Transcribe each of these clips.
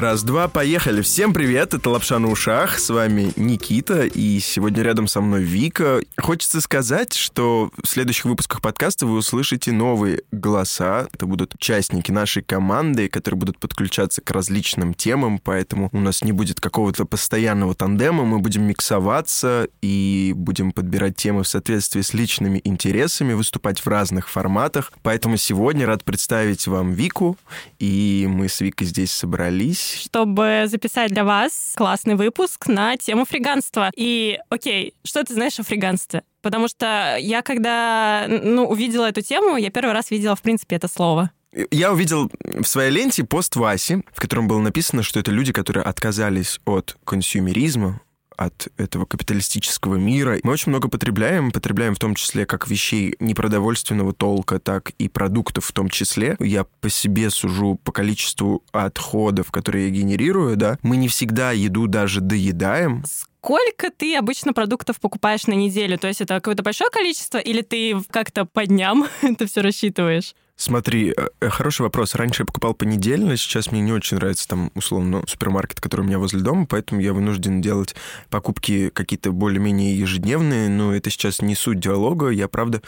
Раз-два, поехали. Всем привет, это Лапша на ушах. С вами Никита, и сегодня рядом со мной Вика. Хочется сказать, что в следующих выпусках подкаста вы услышите новые голоса. Это будут участники нашей команды, которые будут подключаться к различным темам, поэтому у нас не будет какого-то постоянного тандема, мы будем миксоваться и будем подбирать темы в соответствии с личными интересами, выступать в разных форматах. Поэтому сегодня рад представить вам Вику, и мы с Викой здесь собрались чтобы записать для вас классный выпуск на тему фриганства. И, окей, что ты знаешь о фриганстве? Потому что я, когда ну, увидела эту тему, я первый раз видела, в принципе, это слово. Я увидел в своей ленте пост Васи, в котором было написано, что это люди, которые отказались от консюмеризма, от этого капиталистического мира. Мы очень много потребляем, потребляем в том числе как вещей непродовольственного толка, так и продуктов в том числе. Я по себе сужу по количеству отходов, которые я генерирую, да. Мы не всегда еду даже доедаем сколько ты обычно продуктов покупаешь на неделю? То есть это какое-то большое количество или ты как-то по дням это все рассчитываешь? Смотри, э, хороший вопрос. Раньше я покупал понедельно, сейчас мне не очень нравится там, условно, супермаркет, который у меня возле дома, поэтому я вынужден делать покупки какие-то более-менее ежедневные, но это сейчас не суть диалога. Я, правда,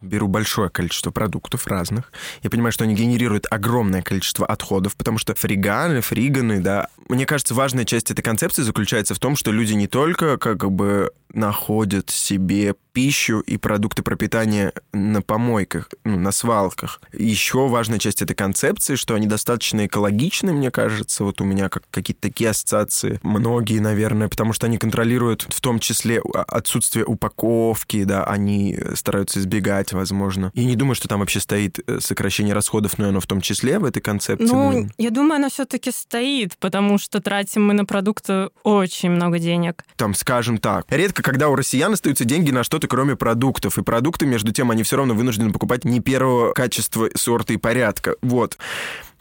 беру большое количество продуктов разных. Я понимаю, что они генерируют огромное количество отходов, потому что фриганы, фриганы, да. Мне кажется, важная часть этой концепции заключается в том, что люди не только как бы находят себе пищу и продукты пропитания на помойках, ну, на свалках. Еще важная часть этой концепции, что они достаточно экологичны, мне кажется. Вот у меня как какие-то такие ассоциации. Многие, наверное, потому что они контролируют в том числе отсутствие упаковки, да, они стараются избегать, возможно. Я не думаю, что там вообще стоит э, сокращение расходов, но оно в том числе в этой концепции. Ну, я думаю, оно все-таки стоит, потому что тратим мы на продукты очень много денег. Там, скажем так, редко когда у россиян остаются деньги на что-то, кроме продуктов. И продукты, между тем, они все равно вынуждены покупать не первого качества, сорта и порядка. Вот.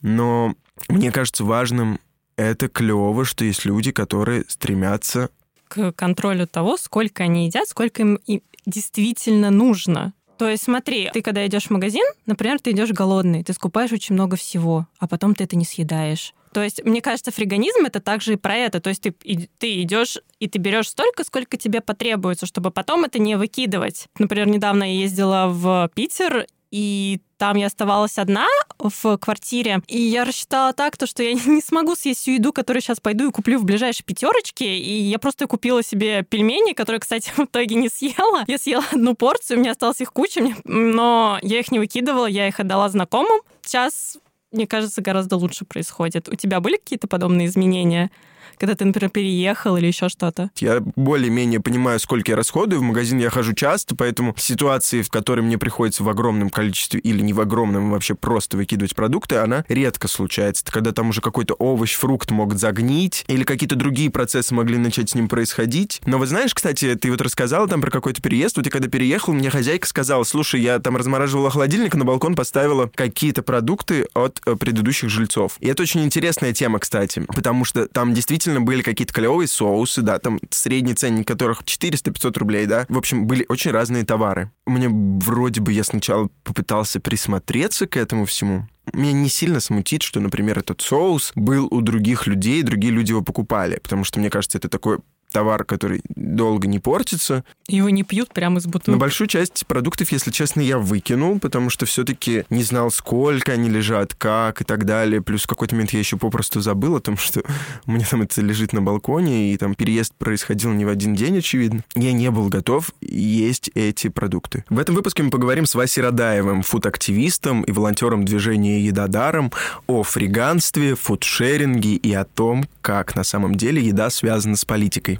Но мне кажется важным это клево, что есть люди, которые стремятся к контролю того, сколько они едят, сколько им действительно нужно. То есть смотри, ты когда идешь в магазин, например, ты идешь голодный, ты скупаешь очень много всего, а потом ты это не съедаешь. То есть, мне кажется, фриганизм это также и про это. То есть ты, и, ты идешь и ты берешь столько, сколько тебе потребуется, чтобы потом это не выкидывать. Например, недавно я ездила в Питер, и там я оставалась одна в квартире, и я рассчитала так, то, что я не смогу съесть всю еду, которую сейчас пойду и куплю в ближайшей пятерочке, и я просто купила себе пельмени, которые, кстати, в итоге не съела. Я съела одну порцию, у меня осталось их куча, но я их не выкидывала, я их отдала знакомым. Сейчас мне кажется, гораздо лучше происходит. У тебя были какие-то подобные изменения? Когда ты, например, переехал или еще что-то? Я более-менее понимаю, сколько я расходую. В магазин я хожу часто, поэтому ситуации, в которой мне приходится в огромном количестве или не в огромном вообще просто выкидывать продукты, она редко случается. Это когда там уже какой-то овощ, фрукт мог загнить, или какие-то другие процессы могли начать с ним происходить. Но вот знаешь, кстати, ты вот рассказала там про какой-то переезд. Вот я когда переехал, мне хозяйка сказала, слушай, я там размораживала холодильник, на балкон поставила какие-то продукты от э, предыдущих жильцов. И это очень интересная тема, кстати, потому что там действительно действительно были какие-то клевые соусы, да, там средний ценник которых 400-500 рублей, да. В общем, были очень разные товары. Мне вроде бы я сначала попытался присмотреться к этому всему, меня не сильно смутит, что, например, этот соус был у других людей, другие люди его покупали, потому что, мне кажется, это такой товар, который долго не портится. Его не пьют прямо из бутылки. Но большую часть продуктов, если честно, я выкинул, потому что все-таки не знал, сколько они лежат, как и так далее. Плюс в какой-то момент я еще попросту забыл о том, что у меня там это лежит на балконе, и там переезд происходил не в один день, очевидно. Я не был готов есть эти продукты. В этом выпуске мы поговорим с Васей Радаевым, фуд-активистом и волонтером движения «Еда даром», о фриганстве, фудшеринге и о том, как на самом деле еда связана с политикой.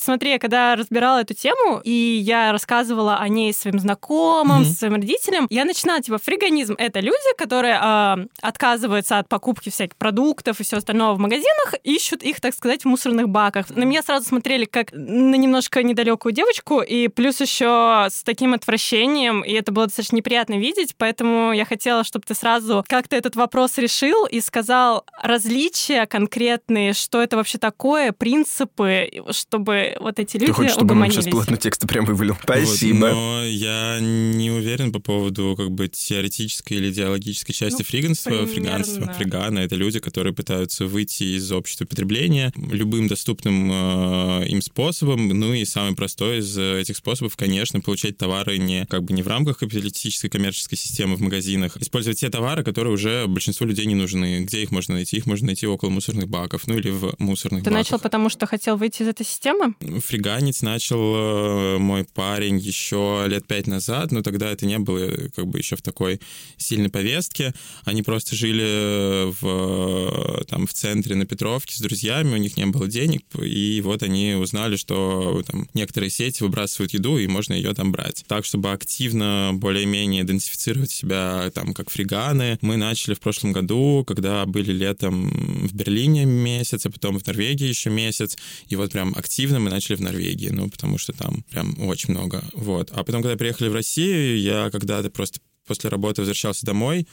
Смотри, я когда разбирала эту тему, и я рассказывала о ней своим знакомым, mm-hmm. своим родителям, я начинала, типа, фриганизм — это люди, которые э, отказываются от покупки всяких продуктов и все остальное в магазинах, ищут их, так сказать, в мусорных баках. На меня сразу смотрели как на немножко недалекую девочку, и плюс еще с таким отвращением, и это было достаточно неприятно видеть, поэтому я хотела, чтобы ты сразу как-то этот вопрос решил и сказал различия конкретные, что это вообще такое, принципы, чтобы чтобы вот эти люди Ты хочешь, чтобы он угомонились. сейчас полотно текста прям вывалил? Спасибо. Вот, но я не уверен по поводу как бы теоретической или идеологической части Ну, фриганства, примерно. фриганства. Фриганы — это люди, которые пытаются выйти из общества потребления любым доступным э, им способом. Ну и самый простой из этих способов, конечно, получать товары не как бы не в рамках капиталистической коммерческой системы в магазинах, использовать те товары, которые уже большинству людей не нужны. Где их можно найти? Их можно найти около мусорных баков, ну или в мусорных Ты баках. начал потому, что хотел выйти из этой системы? Фриганить начал э, мой парень еще лет пять назад, но тогда это не было э, как бы еще в такой сильной повестке. Они просто жили в, э, там, в центре на Петровке с друзьями, у них не было денег, и вот они узнали, что там, некоторые сети выбрасывают еду, и можно ее там брать. Так, чтобы активно более-менее идентифицировать себя там как фриганы, мы начали в прошлом году, когда были летом в Берлине месяц, а потом в Норвегии еще месяц, и вот прям активно мы начали в Норвегии, ну, потому что там прям очень много, вот. А потом, когда приехали в Россию, я когда-то просто после работы возвращался домой,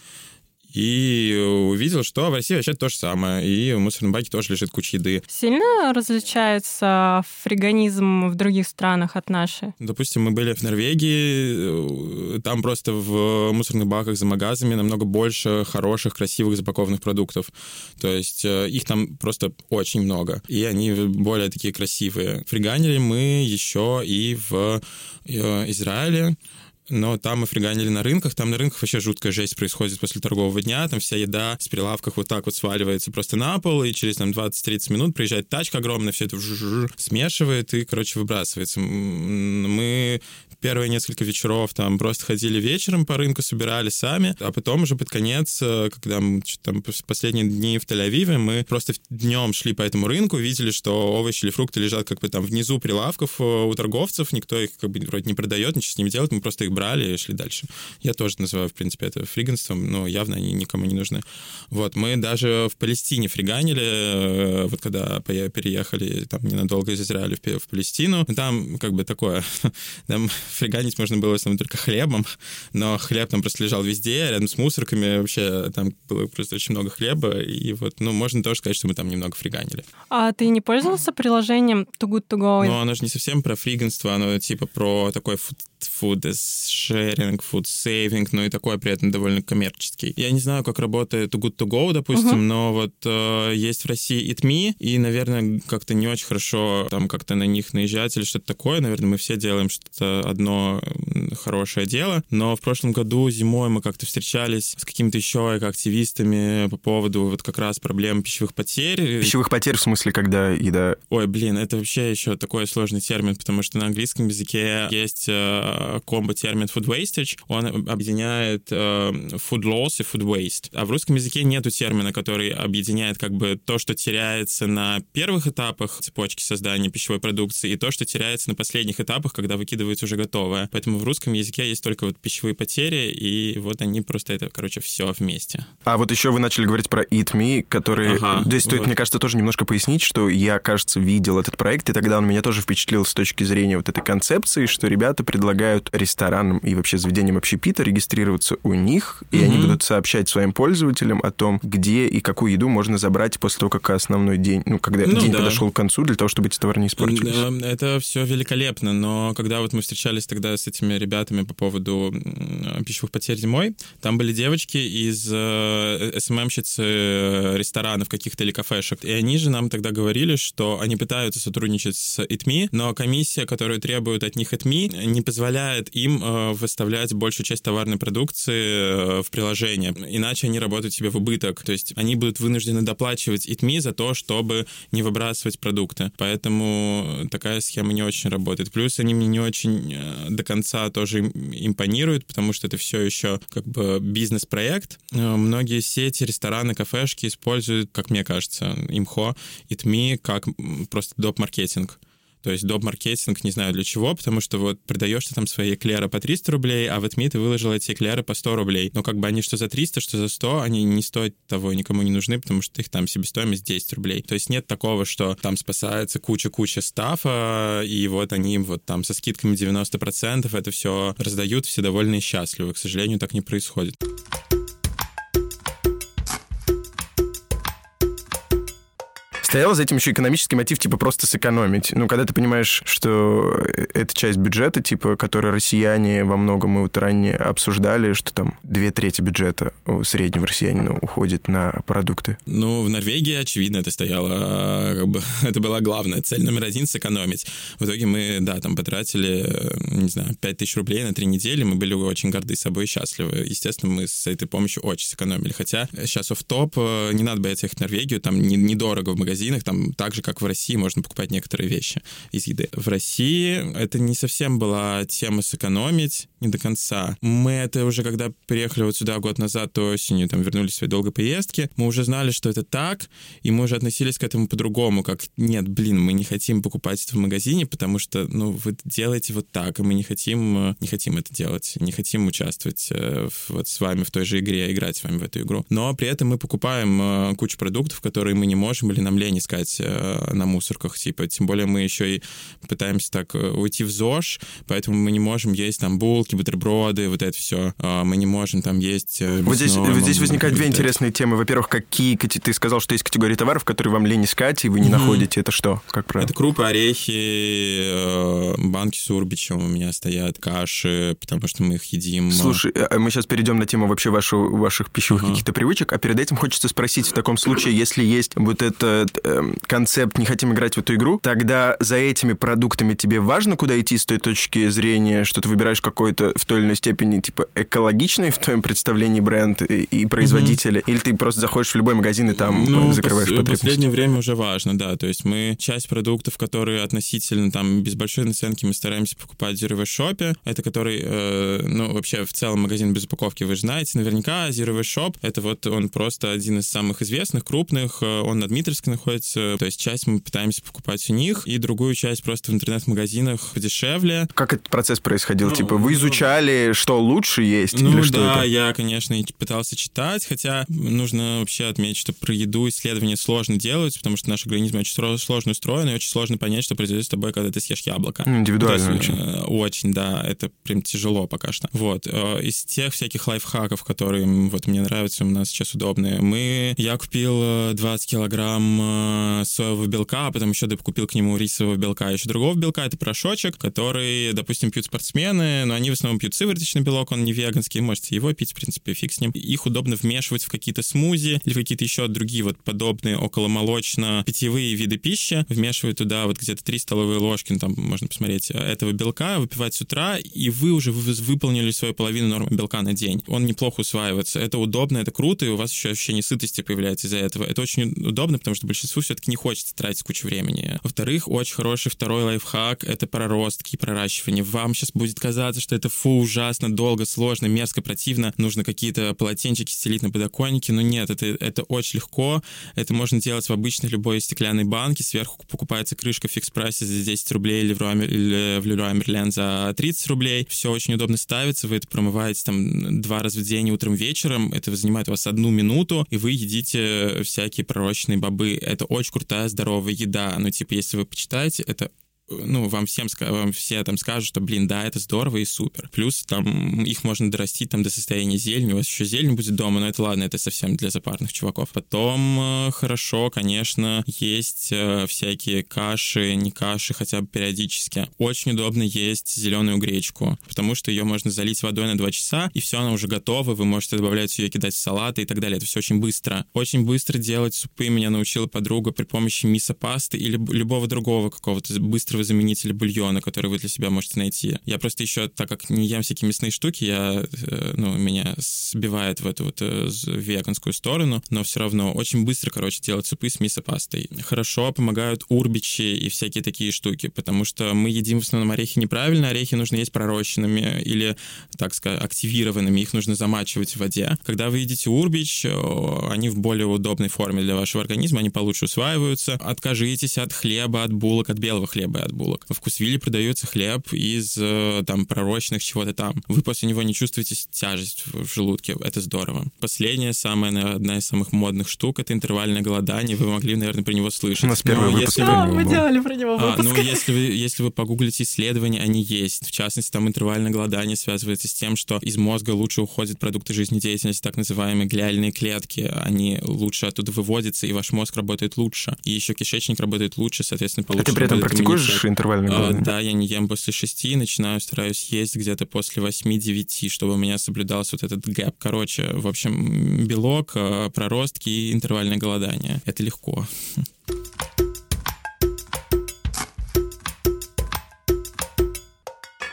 и увидел, что в России вообще то же самое, и в мусорном баке тоже лежит куча еды. Сильно различается фриганизм в других странах от нашей? Допустим, мы были в Норвегии, э, там просто в мусорных баках за магазами намного больше хороших, красивых запакованных продуктов. То есть э, их там просто очень много, и они более такие красивые. Фриганили мы еще и в э, Израиле, но там мы фриганили на рынках, там на рынках вообще жуткая жесть происходит после торгового дня, там вся еда с прилавках вот так вот сваливается просто на пол, и через там 20-30 минут приезжает тачка огромная, все это смешивает и, короче, выбрасывается. Мы первые несколько вечеров там просто ходили вечером по рынку, собирали сами, а потом уже под конец, э, когда мы там пос- последние дни в Тель-Авиве, мы просто днем шли по этому рынку, видели, что овощи или фрукты лежат как бы там внизу прилавков э, у торговцев, никто их как бы вроде не продает, ничего с ними делает, мы просто их брали и шли дальше. Я тоже называю, в принципе, это фриганством, но явно они никому не нужны. Вот, мы даже в Палестине фриганили, э, вот когда переехали там ненадолго из Израиля в Палестину, там как бы такое, там фриганить можно было в основном только хлебом, но хлеб там просто лежал везде, рядом с мусорками, вообще там было просто очень много хлеба, и вот, ну, можно тоже сказать, что мы там немного фриганили. А ты не пользовался приложением Too Good To Go? Но оно же не совсем про фриганство, оно типа про такой food, sharing, food saving, но и такой при этом довольно коммерческий. Я не знаю, как работает Too Good To Go, допустим, Мгм. но вот э, есть в России Eat Me, и, наверное, как-то не очень хорошо там как-то на них наезжать или что-то такое. Наверное, мы все делаем что-то одно хорошее дело, но в прошлом году зимой мы как-то встречались с какими-то еще активистами по поводу вот как раз проблем пищевых потерь. Пищевых потерь в смысле, когда еда... Ой, блин, это вообще еще такой сложный термин, потому что на английском языке есть э, комбо-термин food wastage. Он объединяет э, food loss и food waste. А в русском языке нету термина, который объединяет как бы то, что теряется на первых этапах цепочки создания пищевой продукции, и то, что теряется на последних этапах, когда выкидывается уже готовое. Поэтому в русском языке есть только вот пищевые потери, и вот они просто это, короче, все вместе. А вот еще вы начали говорить про Eat Me, который... Ага, Здесь стоит, вот. мне кажется, тоже немножко пояснить, что я, кажется, видел этот проект, и тогда он меня тоже впечатлил с точки зрения вот этой концепции, что ребята предлагают ресторанам и вообще заведениям общепита регистрироваться у них, и они Мгм. будут сообщать своим пользователям о том, где и какую еду можно забрать после того, как основной день, ну, когда Ну день да. подошел к концу, для того, чтобы эти товары не испортились. Это все великолепно, но когда вот мы встречались тогда с этими ребятами по поводу пищевых потерь зимой, там были девочки из э, СММщицы э, ресторанов каких-то или кафешек, и они же нам тогда говорили, что они пытаются сотрудничать с ИТМИ, но комиссия, которую требует от них ИТМИ, не позволяет им э, выставлять большую часть товарной продукции в приложение, иначе они работают себе в убыток, то есть они будут вынуждены доплачивать ИТМИ за то, чтобы не выбрасывать продукты. Поэтому такая схема не очень работает. Плюс они мне не очень до конца тоже им- импонируют, потому что это все еще как бы бизнес-проект. Э, Многие сети, рестораны, кафешки используют, как мне кажется, имхо, итми как просто доп-маркетинг. То есть доп-маркетинг, не знаю для чего, потому что вот продаешь ты там свои эклеры по 300 рублей, а в ЭТМИ ты выложил эти эклеры по 100 рублей. Но как бы они что за 300, что за 100, они не стоят того, никому не нужны, потому что их там себестоимость 10 рублей. То есть нет такого, что там спасается куча-куча стафа, и вот они вот там со скидками 90% это все раздают, все довольны и счастливы. К сожалению, так не происходит. Стоял за этим еще экономический мотив, типа, просто сэкономить. Ну, когда ты понимаешь, что это часть бюджета, типа, который россияне во многом мы вот ранее обсуждали, что там две трети бюджета у среднего россиянина уходит на продукты. Ну, в Норвегии, очевидно, это стояло, а, как бы, это была главная цель номер один — сэкономить. В итоге мы, да, там потратили, не знаю, 5 тысяч рублей на три недели, мы были очень горды собой и счастливы. Естественно, мы с этой помощью очень сэкономили. Хотя сейчас в топ не надо бояться ехать в Норвегию, там недорого в магазинах, там так же, как в России, можно покупать некоторые вещи из еды. В России это не совсем была тема сэкономить, не до конца. Мы это уже, когда приехали вот сюда год назад, то осенью, там, вернулись в своей долгой поездки, мы уже знали, что это так, и мы уже относились к этому по-другому, как, нет, блин, мы не хотим покупать это в магазине, потому что, ну, вы делаете вот так, и мы не хотим, не хотим это делать, не хотим участвовать э, вот с вами в той же игре, играть с вами в эту игру. Но при этом мы покупаем э, кучу продуктов, которые мы не можем или нам лень искать э, на мусорках, типа, тем более мы еще и пытаемся так уйти в ЗОЖ, поэтому мы не можем есть там булки, бутерброды, вот это все. А мы не можем там есть... Вот здесь, вот здесь возникают две интересные темы. Во-первых, какие... Ты сказал, что есть категории товаров, которые вам лень искать, и вы не mm-hmm. находите. Это что? Как правило? Это крупы, орехи, банки с урбичем у меня стоят, каши, потому что мы их едим. Слушай, мы сейчас перейдем на тему вообще вашу, ваших пищевых uh-huh. каких-то привычек, а перед этим хочется спросить в таком случае, если есть вот этот э, концепт «не хотим играть в эту игру», тогда за этими продуктами тебе важно, куда идти с той точки зрения, что ты выбираешь какой-то в той или иной степени типа экологичный в твоем представлении бренд и, и производители, uh-huh. или ты просто заходишь в любой магазин и там ну, закрываешь пос- потребности? В последнее время уже важно, да, то есть мы часть продуктов, которые относительно там без большой наценки мы стараемся покупать в Zero Shop, это который, э, ну, вообще в целом магазин без упаковки, вы же знаете, наверняка Zero Shop, это вот он просто один из самых известных, крупных, э, он на Дмитровской находится, то есть часть мы пытаемся покупать у них, и другую часть просто в интернет-магазинах подешевле. Как этот процесс происходил? Ну, типа вы изучали, что лучше есть? Ну или что да, это? я, конечно, пытался читать, хотя нужно вообще отметить, что про еду исследования сложно делаются, потому что наш организм очень сложно устроен, и очень сложно понять, что произойдет с тобой, когда ты съешь яблоко. Индивидуально есть, очень. Э, очень, да, это прям тяжело пока что. Вот. Э, из тех всяких лайфхаков, которые вот мне нравятся, у нас сейчас удобные, мы... Я купил 20 э, соевого белка, а потом еще купил к нему рисового белка, еще другого белка, это порошочек, который, допустим, пьют спортсмены, но они в основном пьют сывороточный белок, он не веганский, можете его пить, в принципе, фиг с ним. Их удобно вмешивать в какие-то смузи или какие-то еще другие вот подобные околомолочно-питьевые виды пищи, вмешивать туда вот где-то 3 столовые ложки, ну, там можно посмотреть, этого белка, выпивать с утра, и вы уже выполнили свою половину нормы белка на день. Он неплохо усваивается. Это удобно, это круто, и у вас еще ощущение сытости появляется из-за этого. Это очень удобно, потому что большинству все-таки не хочется тратить кучу времени. Во-вторых, очень хороший второй лайфхак — это проростки и проращивание. Вам сейчас будет казаться, что это фу, ужасно, долго, сложно, мерзко, противно, нужно какие-то полотенчики стелить на подоконнике, но нет, это, это очень легко, это можно делать в обычной любой стеклянной банке, сверху покупается крышка в фикс-прайсе за 10 рублей или в, Леруа Мерлен за 30 рублей, все очень удобно ставится, вы это промываете там два раза в день, утром, вечером, это занимает у вас одну минуту, и вы едите всякие пророщенные бобы, это очень крутая, здоровая еда, ну, типа, если вы почитаете, это ну, вам всем вам все там скажут, что, блин, да, это здорово и супер. Плюс там их можно дорастить там до состояния зелени, у вас еще зелень будет дома, но это ладно, это совсем для запарных чуваков. Потом э, хорошо, конечно, есть э, всякие каши, не каши, хотя бы периодически. Очень удобно есть зеленую гречку, потому что ее можно залить водой на 2 часа, и все, она уже готова, вы можете добавлять ее, кидать в салаты и так далее. Это все очень быстро. Очень быстро делать супы меня научила подруга при помощи мисо-пасты или любого другого какого-то быстрого быстрого заменителя бульона, который вы для себя можете найти. Я просто еще, так как не ем всякие мясные штуки, я, э, ну, меня сбивает в эту вот э, веганскую сторону, но все равно очень быстро, короче, делать супы с мисо-пастой. Хорошо помогают урбичи и всякие такие штуки, потому что мы едим в основном орехи неправильно, орехи нужно есть пророщенными или, так сказать, активированными, их нужно замачивать в воде. Когда вы едите урбич, они в более удобной форме для вашего организма, они получше усваиваются. Откажитесь от хлеба, от булок, от белого хлеба от булок. В Вкусвилле продается хлеб из э, там пророчных чего-то там. Вы после него не чувствуете тяжесть в желудке. Это здорово. Последняя, самая, наверное, одна из самых модных штук — это интервальное голодание. Вы могли, наверное, про него слышать. У нас первый Но выпуск если Да, мы делали про него а, выпуск. ну, если вы, если вы погуглите исследования, они есть. В частности, там интервальное голодание связывается с тем, что из мозга лучше уходят продукты жизнедеятельности, так называемые глиальные клетки. Они лучше оттуда выводятся, и ваш мозг работает лучше. И еще кишечник работает лучше, соответственно, А получше. ты при этом практикуешь иммунитет. интервальное А, голодание? да, я не ем после шести, начинаю, стараюсь есть где-то после 8-9, чтобы у меня соблюдался вот этот гэп. Короче, в общем, белок, э, проростки и интервальное голодание. Это легко.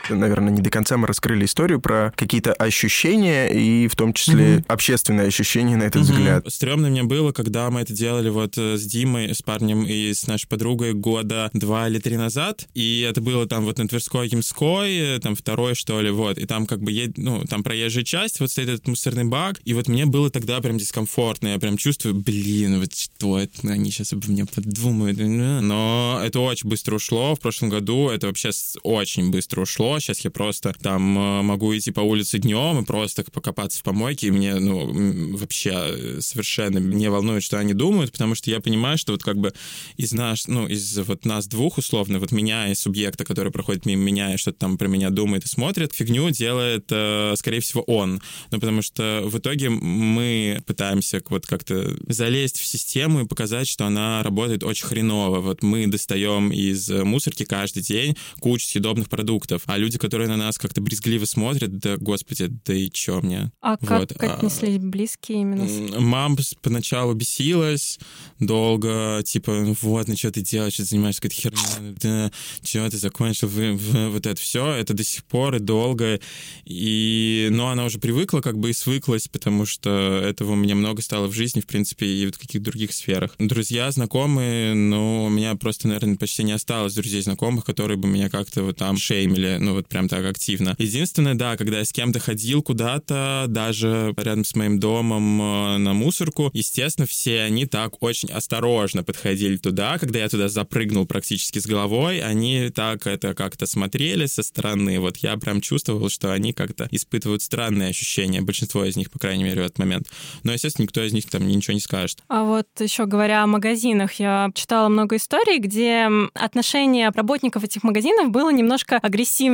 Наверное, не до конца мы раскрыли историю про какие-то ощущения и в том числе Мгм. общественные ощущения на этот Мгм. взгляд. Стрёмно мне было, когда мы это делали вот э, с Димой, с парнем и с нашей подругой года два или три назад, и это было там вот на Тверской Ямской, э, там второй, что ли, вот, и там как бы, ед... ну, там проезжая часть, вот стоит этот мусорный бак, и вот мне было тогда прям дискомфортно, я прям чувствую, блин, вот что это, они сейчас обо мне подумают, э, но это очень быстро ушло, в прошлом году это вообще очень быстро ушло, сейчас я просто там э, могу идти по улице днем и просто покопаться в помойке, и мне, ну, вообще э, совершенно не волнует, что они думают, потому что я понимаю, что вот как бы из нас, ну, из вот нас двух условно, вот меня и субъекта, который проходит мимо меня и что-то там про меня думает и смотрит, фигню делает, э, скорее всего, он. Ну, потому что в итоге мы пытаемся вот как-то залезть в систему и показать, что она работает очень хреново. Вот мы достаем из мусорки каждый день кучу съедобных продуктов, а люди, которые на нас как-то брезгливо смотрят, да, господи, да и чё мне? А как Вот, а- отнеслись близкие именно? Мам поначалу бесилась долго, типа, ну вот, ну что ты делаешь, что ты занимаешься какой-то херней, да, чего ты закончил, вы- вы- вот это все, это до сих пор и долго, и, но она уже привыкла как бы и свыклась, потому что этого у меня много стало в жизни, в принципе, и в каких-то других сферах. Друзья, знакомые, ну, у меня просто, наверное, почти не осталось друзей знакомых, которые бы меня как-то вот там шеймили, ну, вот прям так активно. Единственное, да, когда я с кем-то ходил куда-то, даже рядом с моим домом э, на мусорку, естественно, все они так очень осторожно подходили туда, когда я туда запрыгнул практически с головой, они так это как-то смотрели со стороны, вот я прям чувствовал, что они как-то испытывают странные ощущения, большинство из них, по крайней мере, в этот момент. Но, естественно, никто из них там ничего не скажет. А вот еще говоря о магазинах, я читала много историй, где отношение работников этих магазинов было немножко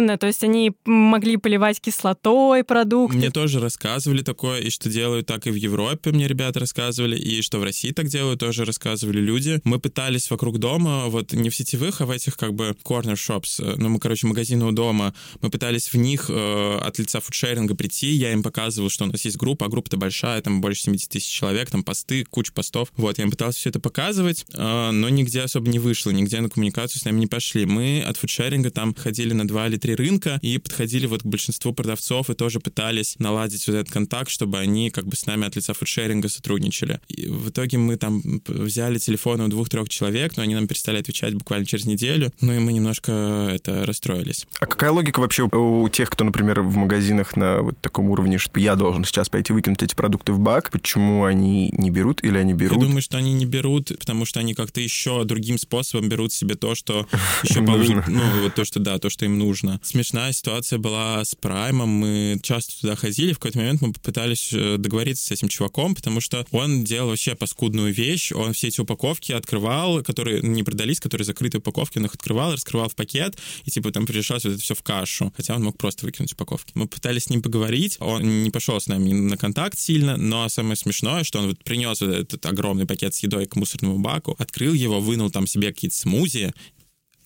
агрессивное, то есть они могли поливать кислотой продукты. Мне тоже рассказывали такое, и что делают так и в Европе, мне ребята рассказывали, и что в России так делают, тоже рассказывали люди. Мы пытались вокруг дома, вот не в сетевых, а в этих как бы corner shops, э, ну, мы, короче, магазины у дома, мы пытались в них э, от лица фудшеринга прийти, я им показывал, что у нас есть группа, а группа-то большая, там больше 70 тысяч человек, там посты, куча постов. Вот, я им пытался все это показывать, э, но нигде особо не вышло, нигде на коммуникацию с нами не пошли. Мы от фудшеринга там ходили на два или три рынка и подходили вот к большинству продавцов и тоже пытались наладить вот этот контакт, чтобы они как бы с нами от лица фудшеринга сотрудничали. И в итоге мы там взяли телефоны у двух-трех человек, но они нам перестали отвечать буквально через неделю, ну и мы немножко это расстроились. А какая логика вообще у тех, кто, например, в магазинах на вот таком уровне, что я должен сейчас пойти выкинуть эти продукты в бак, почему они не берут или они берут? Я думаю, что они не берут, потому что они как-то еще другим способом берут себе то, что еще нужно. Ну, вот то, что да, то, что им нужно. Смешная ситуация была с Праймом. Мы часто туда ходили. В какой-то момент мы попытались э, договориться с этим чуваком, потому что он делал вообще паскудную вещь. Он все эти упаковки открывал, которые не продались, которые закрытые упаковки, он их открывал, раскрывал в пакет, и типа там превращалось вот это все в кашу. Хотя он мог просто выкинуть упаковки. Мы пытались с ним поговорить, он не пошел с нами на контакт сильно, но самое смешное, что он вот принес вот этот огромный пакет с едой к мусорному баку, открыл его, вынул там себе какие-то смузи,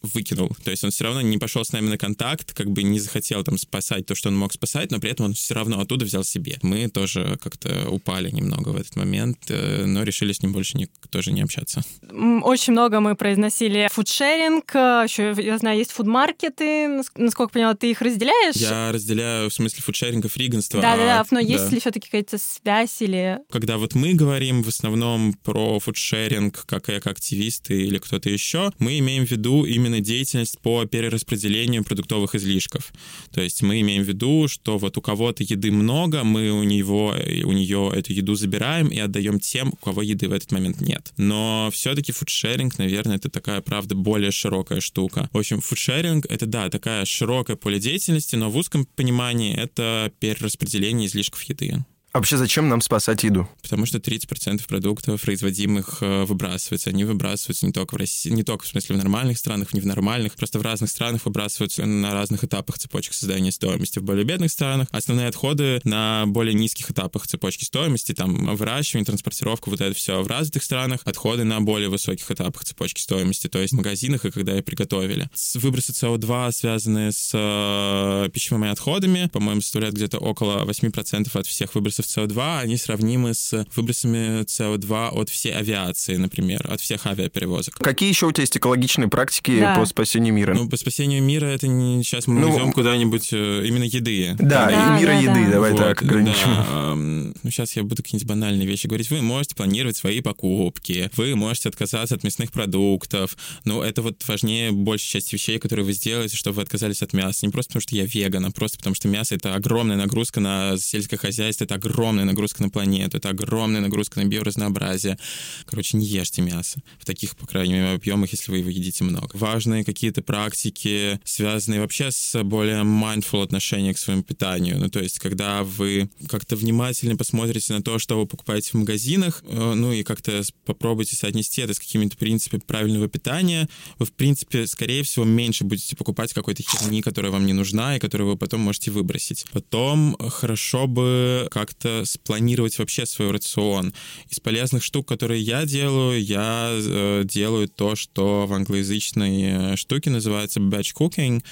выкинул. То есть он все равно не пошел с нами на контакт, как бы не захотел там спасать то, что он мог спасать, но при этом он все равно оттуда взял себе. Мы тоже как-то упали немного в этот момент, э, но решили с ним больше не, тоже не общаться. Очень много мы произносили фудшеринг, еще, я знаю, есть фудмаркеты, Нас- насколько поняла, ты их разделяешь? Я разделяю в смысле фудшеринга фриганство. Да-да-да, а, но есть да. ли все-таки какая-то связь или... Когда вот мы говорим в основном про фудшеринг, как эко-активисты или кто-то еще, мы имеем в виду именно именно деятельность по перераспределению продуктовых излишков. То есть мы имеем в виду, что вот у кого-то еды много, мы у него, у нее эту еду забираем и отдаем тем, у кого еды в этот момент нет. Но все-таки фудшеринг, наверное, это такая, правда, более широкая штука. В общем, фудшеринг — это, да, такая широкая поле деятельности, но в узком понимании это перераспределение излишков еды. Вообще зачем нам спасать еду? Потому что 30% продуктов, производимых, э, выбрасываются. Они выбрасываются не только в России, не только в смысле в нормальных странах, не в нормальных, просто в разных странах выбрасываются на разных этапах цепочек создания стоимости. В более бедных странах основные отходы на более низких этапах цепочки стоимости, там выращивание, транспортировка, вот это все. В развитых странах отходы на более высоких этапах цепочки стоимости, то есть в магазинах и когда их приготовили. Выбросы СО2, связанные с э, пищевыми отходами, по-моему, составляют где-то около 8% от всех выбросов выбросов СО2, они сравнимы с выбросами СО2 от всей авиации, например, от всех авиаперевозок. Какие еще у тебя есть экологичные практики да. по спасению мира? Ну, по спасению мира это не сейчас мы ну, идем куда-нибудь э, именно еды. Да, да и мира да, еды, да. давай вот, так ограничим. Да, ну, сейчас я буду какие-нибудь банальные вещи говорить. Вы можете планировать свои покупки, вы можете отказаться от мясных продуктов, но это вот важнее большей части вещей, которые вы сделаете, чтобы вы отказались от мяса. Не просто потому, что я веган, а просто потому, что мясо — это огромная нагрузка на сельское хозяйство, это огромная огромная нагрузка на планету, это огромная нагрузка на биоразнообразие. Короче, не ешьте мясо в таких, по крайней мере, объемах, если вы его едите много. Важные какие-то практики, связанные вообще с более mindful отношением к своему питанию. Ну, то есть, когда вы как-то внимательно посмотрите на то, что вы покупаете в магазинах, э, ну и как-то попробуйте соотнести это с какими-то принципами правильного питания, вы, в принципе, скорее всего, меньше будете покупать какой-то херни, которая вам не нужна и которую вы потом можете выбросить. Потом хорошо бы как-то как-то спланировать вообще свой рацион. Из полезных штук, которые я делаю, я э, делаю то, что в англоязычной э, штуке называется batch cooking.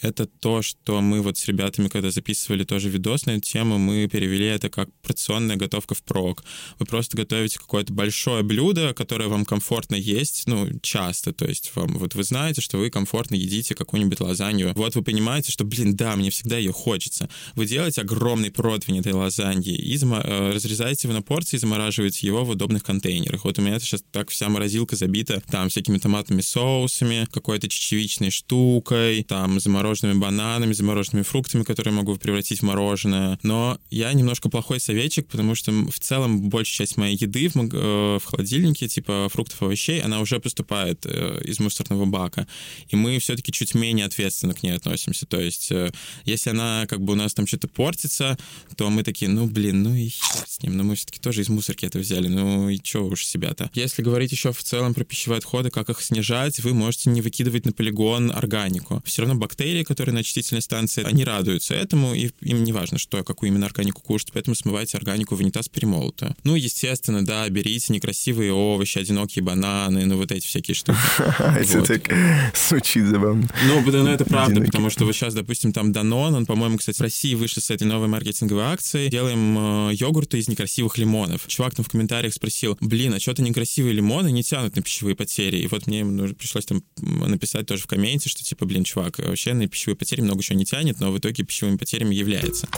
Это то, что мы вот с ребятами, когда записывали тоже видос на эту тему, мы перевели это как порционная готовка в прок. Вы просто готовите какое-то большое блюдо, которое вам комфортно есть, ну, часто, то есть вам, вот вы знаете, что вы комфортно едите какую-нибудь лазанью. Вот вы понимаете, что, блин, да, мне всегда ее хочется. Вы делаете огромный противень этой лазаньи, и э, разрезаете его на порции, замораживаете его в удобных контейнерах. Вот у меня сейчас так вся морозилка забита там всякими томатными соусами, какой-то чечевичной штукой, там замороженными бананами, замороженными фруктами, которые могу превратить в мороженое. Но я немножко плохой советчик, потому что в целом большая часть моей еды в, э, в холодильнике, типа фруктов, овощей, она уже поступает э, из мусорного бака. И мы все-таки чуть менее ответственно к ней относимся. То есть, если она как бы у нас там что-то портится, то мы такие, ну, блин, блин, ну и хер с ним. Но мы все-таки тоже из мусорки это взяли. Ну и чё уж себя-то. Если говорить еще в целом про пищевые отходы, как их снижать, вы можете не выкидывать на полигон органику. Все равно бактерии, которые на очистительной станции, они радуются этому, и им не важно, что, какую именно органику кушать, поэтому смывайте органику в унитаз перемолотую. Ну, естественно, да, берите некрасивые овощи, одинокие бананы, ну вот эти всякие штуки. Это так звучит забавно. Ну, ну, это правда, потому что вот сейчас, допустим, там Данон, он, по-моему, кстати, в России вышел с этой новой маркетинговой акцией. Делаем э, йогурта из некрасивых лимонов. Чувак там в комментариях спросил, блин, а что-то некрасивые лимоны не тянут на пищевые потери. И вот мне пришлось там написать тоже в комменте, что типа, блин, чувак, вообще на пищевые потери много чего не тянет, но в итоге пищевыми потерями является.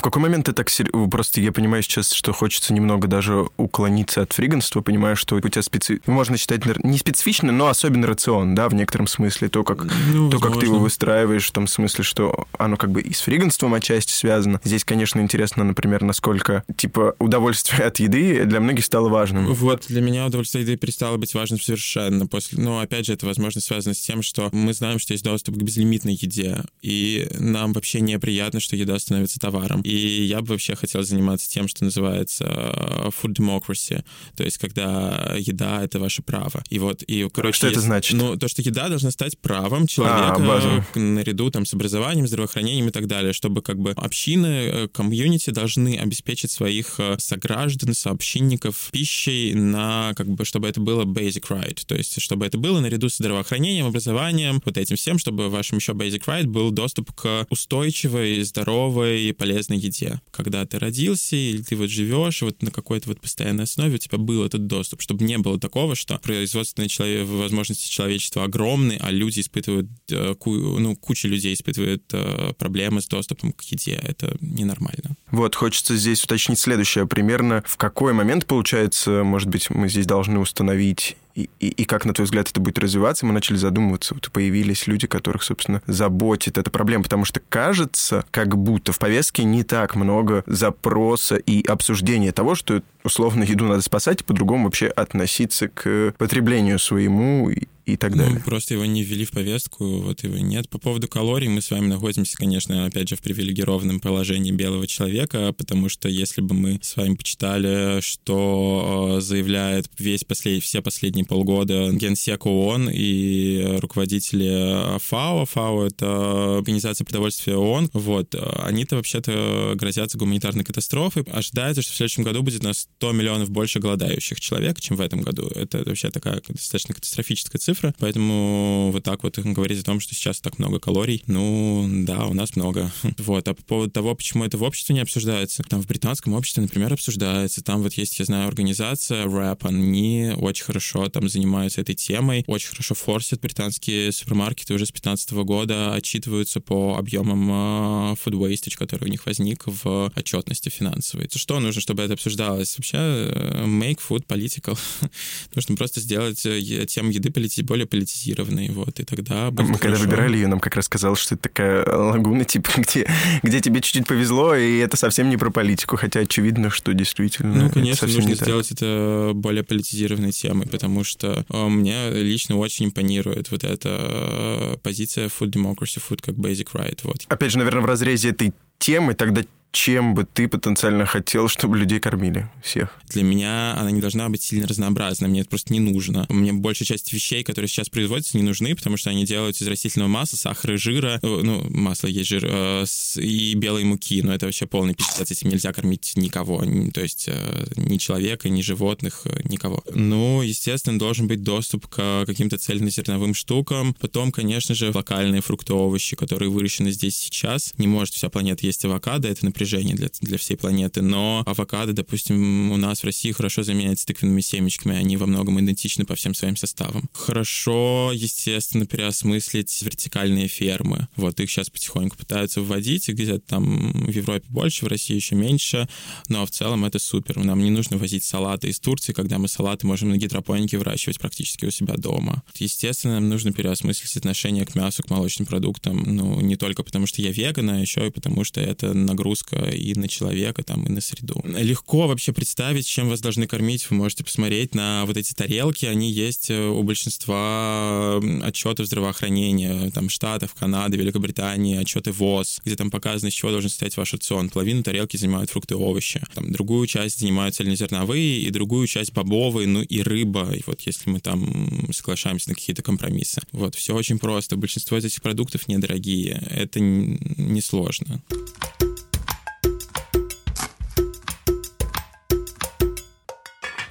В какой момент ты так серьезно... Просто я понимаю сейчас, что хочется немного даже уклониться от фриганства, понимаю, что у тебя специ... можно считать не специфичный, но особенный рацион, да, в некотором смысле. То, как, ну, то, как ты его выстраиваешь, в том смысле, что оно как бы и с фриганством отчасти связано. Здесь, конечно, интересно, например, насколько, типа, удовольствие от еды для многих стало важным. Вот, для меня удовольствие от еды перестало быть важным совершенно. После... Но, опять же, это, возможно, связано с тем, что мы знаем, что есть доступ к безлимитной еде, и нам вообще неприятно, что еда становится товаром. И я бы вообще хотел заниматься тем, что называется э, food democracy, то есть когда еда — это ваше право. И вот, и, короче... Что есть, это значит? Ну, то, что еда должна стать правом человека а, наряду там с образованием, здравоохранением и так далее, чтобы как бы общины, э, комьюнити должны обеспечить своих э, сограждан, сообщинников пищей на, как бы, чтобы это было basic right, то есть чтобы это было наряду с здравоохранением, образованием, вот этим всем, чтобы вашим еще basic right был доступ к устойчивой, здоровой, полезной на еде. Когда ты родился или ты вот живешь, вот на какой-то вот постоянной основе у тебя был этот доступ, чтобы не было такого, что производственные человек, возможности человечества огромны, а люди испытывают, э, ну, куча людей испытывает э, проблемы с доступом к еде. Это ненормально. Вот, хочется здесь уточнить следующее. Примерно в какой момент, получается, может быть, мы здесь должны установить и, и, и как, на твой взгляд, это будет развиваться, мы начали задумываться. Вот появились люди, которых, собственно, заботит эта проблема, потому что кажется, как будто в повестке не так много запроса и обсуждения того, что условно еду надо спасать, и по-другому вообще относиться к потреблению своему и так далее. Ну, просто его не ввели в повестку, вот его нет. По поводу калорий мы с вами находимся, конечно, опять же, в привилегированном положении белого человека, потому что если бы мы с вами почитали, что э, заявляет весь послед... все последние полгода генсек ООН и руководители ФАО, ФАО — это Организация продовольствия ООН, вот, они-то вообще-то грозятся гуманитарной катастрофой. Ожидается, что в следующем году будет на 100 миллионов больше голодающих человек, чем в этом году. Это вообще такая достаточно катастрофическая цифра цифры, поэтому вот так вот говорить о том, что сейчас так много калорий, ну да, у нас много. Вот, а по поводу того, почему это в обществе не обсуждается, там в британском обществе, например, обсуждается, там вот есть, я знаю, организация RAP, они очень хорошо там занимаются этой темой, очень хорошо форсят британские супермаркеты уже с 2015 года, отчитываются по объемам uh, food wastage, который у них возник в отчетности финансовой. Что нужно, чтобы это обсуждалось? Вообще, э, make food political. Нужно просто сделать э, тему еды политической более политизированной, вот, и тогда Мы когда выбирали ее, нам как раз казалось, что это такая лагуна, типа, где, где тебе чуть-чуть повезло, и это совсем не про политику, хотя очевидно, что действительно Ну, конечно, нужно сделать так. это более политизированной темой, потому что э, мне лично очень импонирует вот эта э, позиция food democracy, food как basic right, вот. Опять же, наверное, в разрезе этой темы тогда чем бы ты потенциально хотел, чтобы людей кормили всех? Для меня она не должна быть сильно разнообразна, мне это просто не нужно. Мне большая часть вещей, которые сейчас производятся, не нужны, потому что они делаются из растительного масла, сахара, жира, э, ну, масло есть жир, э, и белой муки, но это вообще полный пиздец, этим нельзя кормить никого, то есть э, ни человека, ни животных, никого. Ну, естественно, должен быть доступ к каким-то цельнозерновым штукам, потом, конечно же, локальные фрукты, овощи, которые выращены здесь сейчас. Не может вся планета есть авокадо, это, напряжение для, для всей планеты. Но авокадо, допустим, у нас в России хорошо заменяется тыквенными семечками, они во многом идентичны по всем своим составам. Хорошо, естественно, переосмыслить вертикальные фермы. Вот их сейчас потихоньку пытаются вводить, где-то там в Европе больше, в России еще меньше, но в целом это супер. Нам не нужно возить салаты из Турции, когда мы салаты можем на гидропонике выращивать практически у себя дома. Естественно, нам нужно переосмыслить отношение к мясу, к молочным продуктам. Ну, не только потому, что я веган, а еще и потому, что это нагрузка и на человека, там, и на среду. Легко вообще представить, чем вас должны кормить. Вы можете посмотреть на вот эти тарелки. Они есть э, у большинства отчетов здравоохранения, там, Штатов, Канады, Великобритании, отчеты ВОЗ, где там показано, из чего должен состоять ваш рацион. Половину тарелки занимают фрукты и овощи. Там, другую часть занимают цельнозерновые, и другую часть бобовые, ну и рыба. И вот если мы там соглашаемся на какие-то компромиссы. Вот, все очень просто. Большинство из этих продуктов недорогие. Это несложно. Не Thank you.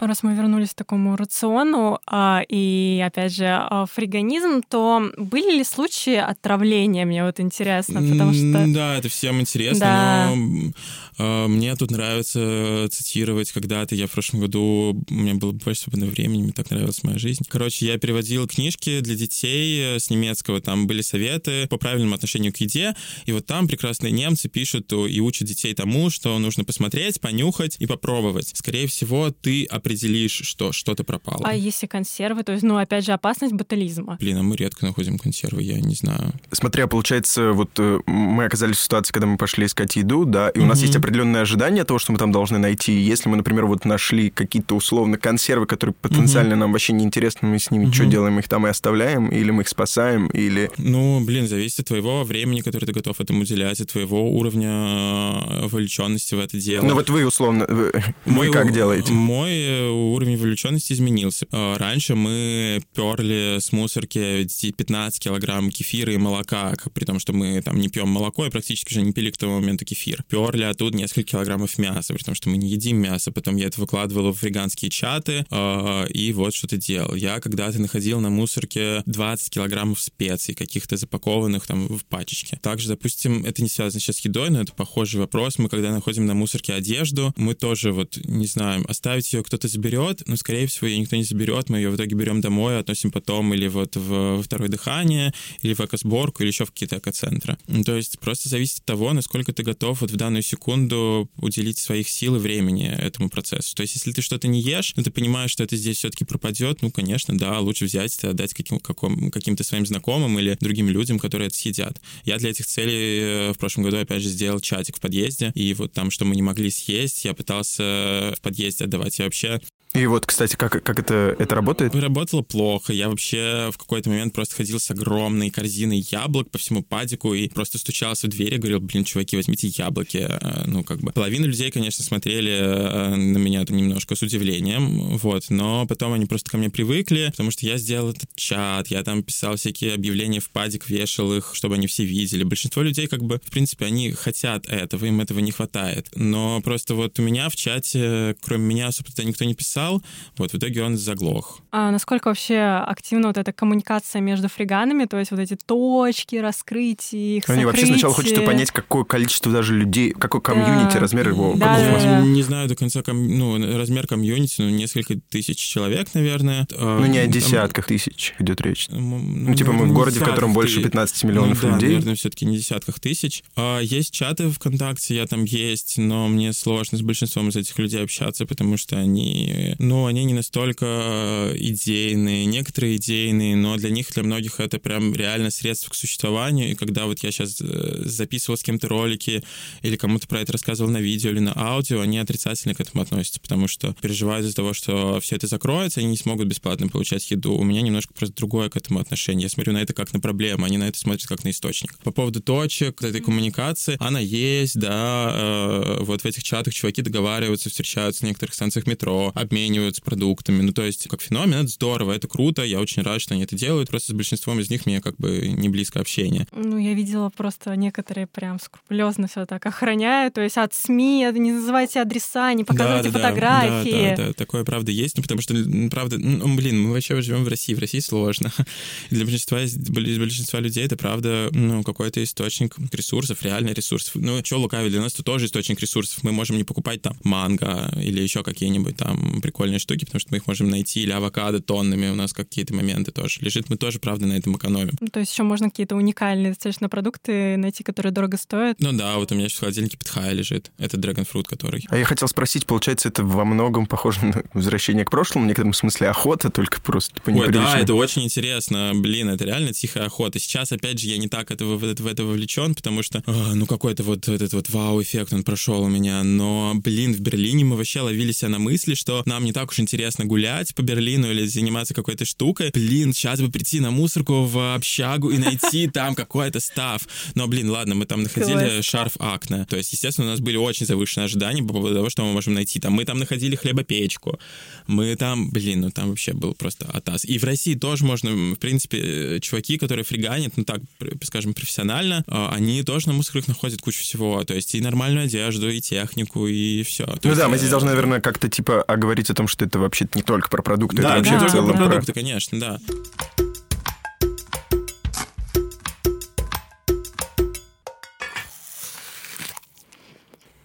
Раз мы вернулись к такому рациону а, и, опять же, а, фриганизм, то были ли случаи отравления? Мне вот интересно, потому что... Да, это всем интересно, да. но а, мне тут нравится цитировать когда-то. Я в прошлом году, у меня было больше свободного времени, мне так нравилась моя жизнь. Короче, я переводил книжки для детей э, с немецкого. Там были советы по правильному отношению к еде. И вот там прекрасные немцы пишут и учат детей тому, что нужно посмотреть, понюхать и попробовать. Скорее всего, ты определишь, что что-то пропало. А если консервы? То есть, ну, опять же, опасность ботулизма. Блин, а мы редко находим консервы, я не знаю. Смотря, получается, вот э, мы оказались в ситуации, когда мы пошли искать еду, да, и у mm-hmm. нас есть определенное ожидание того, что мы там должны найти. Если мы, например, вот нашли какие-то условно консервы, которые потенциально нам вообще не интересны, мы с ними что делаем? Их там и оставляем, или мы их спасаем, или... Ну, блин, зависит от твоего времени, которое ты готов этому уделять, от твоего уровня э, вовлеченности в это дело. Ну вот вы, условно, вы, мой, вы как делаете? Мой э, уровень вовлеченности изменился. Э, раньше мы перли с мусорки 15 килограмм кефира и молока, при том, что мы там не пьем молоко и практически же не пили к тому моменту кефир. Перли оттуда несколько килограммов мяса, потому что мы не едим мясо. Потом я это выкладывал в веганские чаты э, и вот что-то делал. Я когда-то находил на мусорке 20 килограммов специй, каких-то запакованных там в пачечке. Также, допустим, это не связано сейчас с едой, но это похожий вопрос. Мы когда находим на мусорке одежду, мы тоже вот, не знаем, оставить ее кто-то заберет, но, скорее всего, ее никто не заберет, мы ее в итоге берем домой, относим потом или вот в, во второе дыхание, или в экосборку, или еще в какие-то экоцентры. То есть просто зависит от того, насколько ты готов вот в данную секунду уделить своих сил и времени этому процессу. То есть если ты что-то не ешь, но ты понимаешь, что это здесь все-таки пропадет, ну, конечно, да, лучше взять это, отдать каким, каком, каким-то своим знакомым или другим людям, которые это съедят. Я для этих целей э, в прошлом году, опять же, сделал чатик в подъезде, и вот там, что мы не могли съесть, я пытался в подъезде отдавать. Я вообще и вот, кстати, как, как это, это работает? Работало плохо. Я вообще в какой-то момент просто ходил с огромной корзиной яблок по всему падику и просто стучался в дверь и говорил, блин, чуваки, возьмите яблоки. Э, ну, как бы. Половина людей, конечно, смотрели э, на меня немножко с удивлением, вот, но потом они просто ко мне привыкли, потому что я сделал этот чат, я там писал всякие объявления в падик, вешал их, чтобы они все видели. Большинство людей, как бы, в принципе, они хотят этого, им этого не хватает. Но просто вот у меня в чате, кроме меня, особо никто не писал, писал, вот в итоге он заглох. А насколько вообще активна вот эта коммуникация между фриганами, то есть вот эти точки, раскрытия, их Они вообще сначала хочется понять, какое количество даже людей, какой комьюнити, да. размер его. Да, да, да. Не знаю до конца, ком... ну, размер комьюнити, ну, несколько тысяч человек, наверное. Ну, не о десятках Там... тысяч идет речь. Ну, ну типа мы в городе, в котором больше 15 миллионов ну, да, людей. наверное, все-таки не десятках тысяч. А, есть чаты ВКонтакте, я там есть, но мне сложно с большинством из этих людей общаться, потому что они ну, они не настолько э, идейные, некоторые идейные, но для них, для многих это прям реально средство к существованию. И когда вот я сейчас э, записывал с кем-то ролики или кому-то про это рассказывал на видео или на аудио, они отрицательно к этому относятся, потому что переживают из-за того, что все это закроется, они не смогут бесплатно получать еду. У меня немножко просто другое к этому отношение. Я смотрю на это как на проблему, они на это смотрят как на источник. По поводу точек, этой коммуникации, она есть, да, э, вот в этих чатах чуваки договариваются, встречаются на некоторых станциях метро, обмениваются обмениваются продуктами. Ну, то есть, как феномен, это здорово, это круто, я очень рад, что они это делают. Просто с большинством из них мне как бы не близко общение. Ну, я видела просто некоторые прям скрупулезно все так охраняют, то есть от СМИ, не называйте адреса, не показывайте да, да, фотографии. Да, да, да, такое правда есть, ну, потому что, правда, ну, блин, мы вообще живем в России, в России сложно. Для большинства, для большинства людей это, правда, ну, какой-то источник ресурсов, реальный ресурс. Ну, что лукавить, для нас это тоже источник ресурсов. Мы можем не покупать там манго или еще какие-нибудь там прикольные штуки, потому что мы их можем найти, или авокадо тоннами у нас какие-то моменты тоже лежит. Мы тоже, правда, на этом экономим. Ну, то есть еще можно какие-то уникальные достаточно продукты найти, которые дорого стоят? Ну да, вот у меня сейчас в холодильнике питхай лежит. Это драгонфрут, который. А я хотел спросить, получается, это во многом похоже на возвращение к прошлому, в некотором смысле охота, только просто типа Ой, да, это очень интересно. Блин, это реально тихая охота. Сейчас, опять же, я не так этого, в, это, в это вовлечен, потому что, а, ну, какой-то вот этот вот вау-эффект он прошел у меня. Но, блин, в Берлине мы вообще ловили себя на мысли, что нам не так уж интересно гулять по Берлину или заниматься какой-то штукой. Блин, сейчас бы прийти на мусорку в общагу и найти там какой-то став. Но, блин, ладно, мы там находили шарф Акне. То есть, естественно, у нас были очень завышенные ожидания по поводу того, что мы можем найти. Там мы там находили хлебопечку. Мы там, блин, ну там вообще был просто атас. И в России тоже можно, в принципе, чуваки, которые фриганят, ну так, скажем, профессионально, а, они тоже на мусорах находят кучу всего. То есть и нормальную одежду, и технику, и все. То ну есть, да, мы здесь должны, наверное, как-то типа оговорить о том, что это вообще не только про продукты, да, это вообще да, в целом про продукты, конечно, да.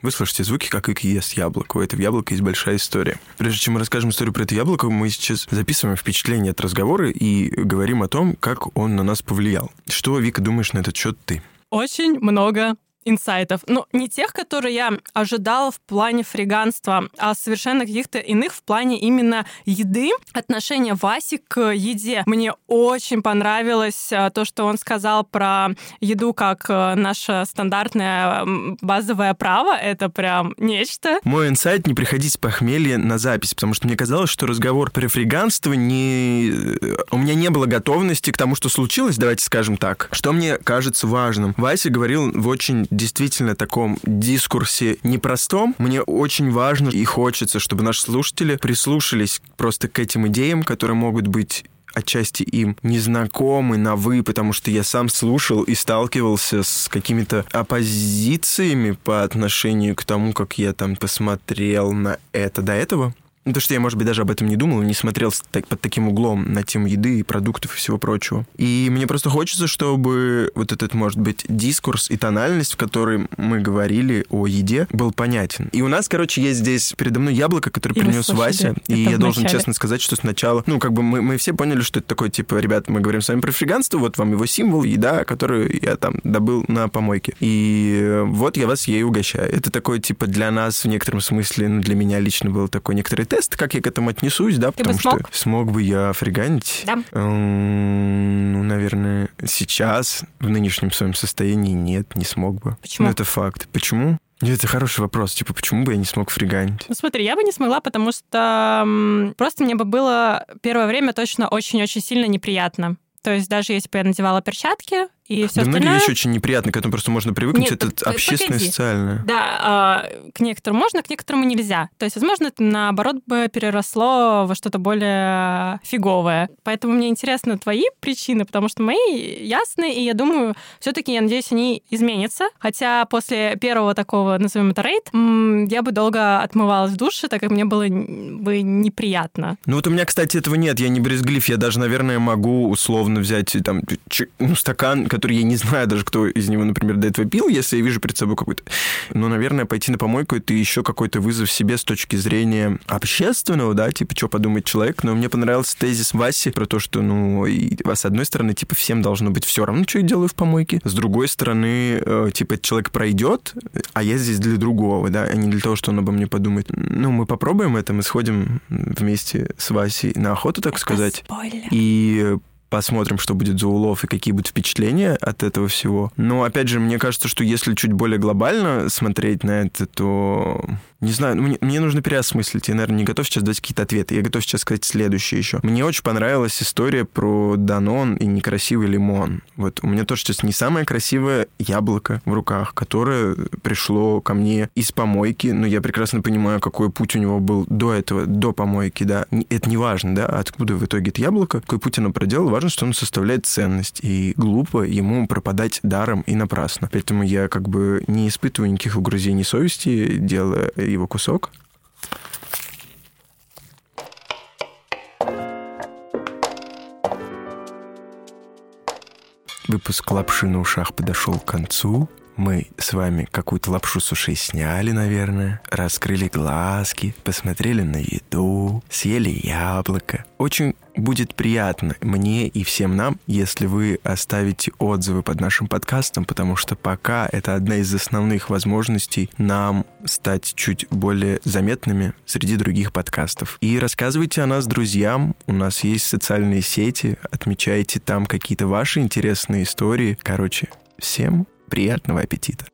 Вы слышите звуки, как Ик ест яблоко. У этого яблока есть большая история. Прежде чем мы расскажем историю про это яблоко, мы сейчас записываем впечатление от разговора и говорим о том, как он на нас повлиял. Что, Вика, думаешь на этот счет ты? Очень много инсайтов. Ну, не тех, которые я ожидала в плане фриганства, а совершенно каких-то иных в плане именно еды. Отношение Васи к еде. Мне очень понравилось а, то, что он сказал про еду как э, наше стандартное базовое право. Это прям нечто. Мой инсайт — не приходить с похмелья на запись, потому что мне казалось, что разговор про фриганство не... У меня не было готовности к тому, что случилось, давайте скажем так. Что мне кажется важным. Вася говорил в очень действительно таком дискурсе непростом. Мне очень важно и хочется, чтобы наши слушатели прислушались просто к этим идеям, которые могут быть отчасти им незнакомы на «вы», потому что я сам слушал и сталкивался с какими-то оппозициями по отношению к тому, как я там посмотрел на это до этого. Ну, то, что я, может быть, даже об этом не думал, не смотрел так, под таким углом на тему еды и продуктов и всего прочего. И мне просто хочется, чтобы вот этот, может быть, дискурс и тональность, в которой мы говорили о еде, был понятен. И у нас, короче, есть здесь передо мной яблоко, которое И принес Вася. И я должен честно сказать, что сначала, ну, как бы мы, мы все поняли, что это такое, типа, ребят, мы говорим с вами про фриганство, вот вам его символ, еда, которую я там добыл на помойке. И вот я вас ей угощаю. Это такой, типа, для нас в некотором смысле, ну, для меня лично был такой некоторый тест, как я к этому отнесусь, да, потому смог? что смог бы я фриганить. Да. Эм, Ну, наверное, сейчас, в нынешнем своем состоянии, нет, не смог бы. Почему? Ну, это факт. Почему? Ну, Это хороший вопрос. Типа, почему бы я не смог фриганить? Ну смотри, я бы не смогла, потому что м, просто мне бы было первое время точно очень-очень сильно неприятно. То есть даже если бы я надевала перчатки и все да многие остальное... вещи очень неприятны, к этому просто можно привыкнуть. Нет, это так, э, общественное погоди. социальное. Да, а, к некоторым можно, к некоторым нельзя. То есть, возможно, это наоборот бы переросло во что-то более фиговое. Поэтому мне интересны твои причины, потому что мои ясны, и я думаю, все-таки, я надеюсь, они изменятся. Хотя после первого такого, назовем это рейд, я бы долго отмывалась в душе, так как мне было бы неприятно. Ну вот у меня, кстати, этого нет. Я не брезглив. Я даже, наверное, могу условно взять там ч- ну, стакан, который я не знаю даже, кто из него, например, до этого пил, если я вижу перед собой какой-то... Ну, наверное, пойти на помойку — это еще какой-то вызов себе с точки зрения общественного, да, типа, что подумает человек. Но мне понравился тезис Васи про то, что, ну, и, с одной стороны, типа, всем должно быть все равно, что я делаю в помойке. С другой стороны, э, типа, этот человек пройдет, а я здесь для другого, да, а не для того, что он обо мне подумает. Ну, мы попробуем это, мы сходим вместе с Васей на охоту, так сказать. Спойлер. И посмотрим, что будет за улов и какие будут впечатления от этого всего. Но, опять же, мне кажется, что если чуть более глобально смотреть на это, то... Не знаю, мне, мне нужно переосмыслить. Я, наверное, не готов сейчас дать какие-то ответы. Я готов сейчас сказать следующее еще. Мне очень понравилась история про Данон и некрасивый лимон. Вот у меня тоже сейчас не самое красивое яблоко в руках, которое пришло ко мне из помойки, но я прекрасно понимаю, какой путь у него был до этого, до помойки, да. Это не важно, да, откуда в итоге это яблоко, какой путь оно проделало. Важно, что оно составляет ценность, и глупо ему пропадать даром и напрасно. Поэтому я как бы не испытываю никаких угрызений совести, делая его кусок. Выпуск лапши на ушах подошел к концу. Мы с вами какую-то лапшу с ушей сняли, наверное, раскрыли глазки, посмотрели на еду, съели яблоко. Очень будет приятно мне и всем нам, если вы оставите отзывы под нашим подкастом, потому что пока это одна из основных возможностей нам стать чуть более заметными среди других подкастов. И рассказывайте о нас друзьям. У нас есть социальные сети, отмечайте там какие-то ваши интересные истории. Короче, всем приятного аппетита.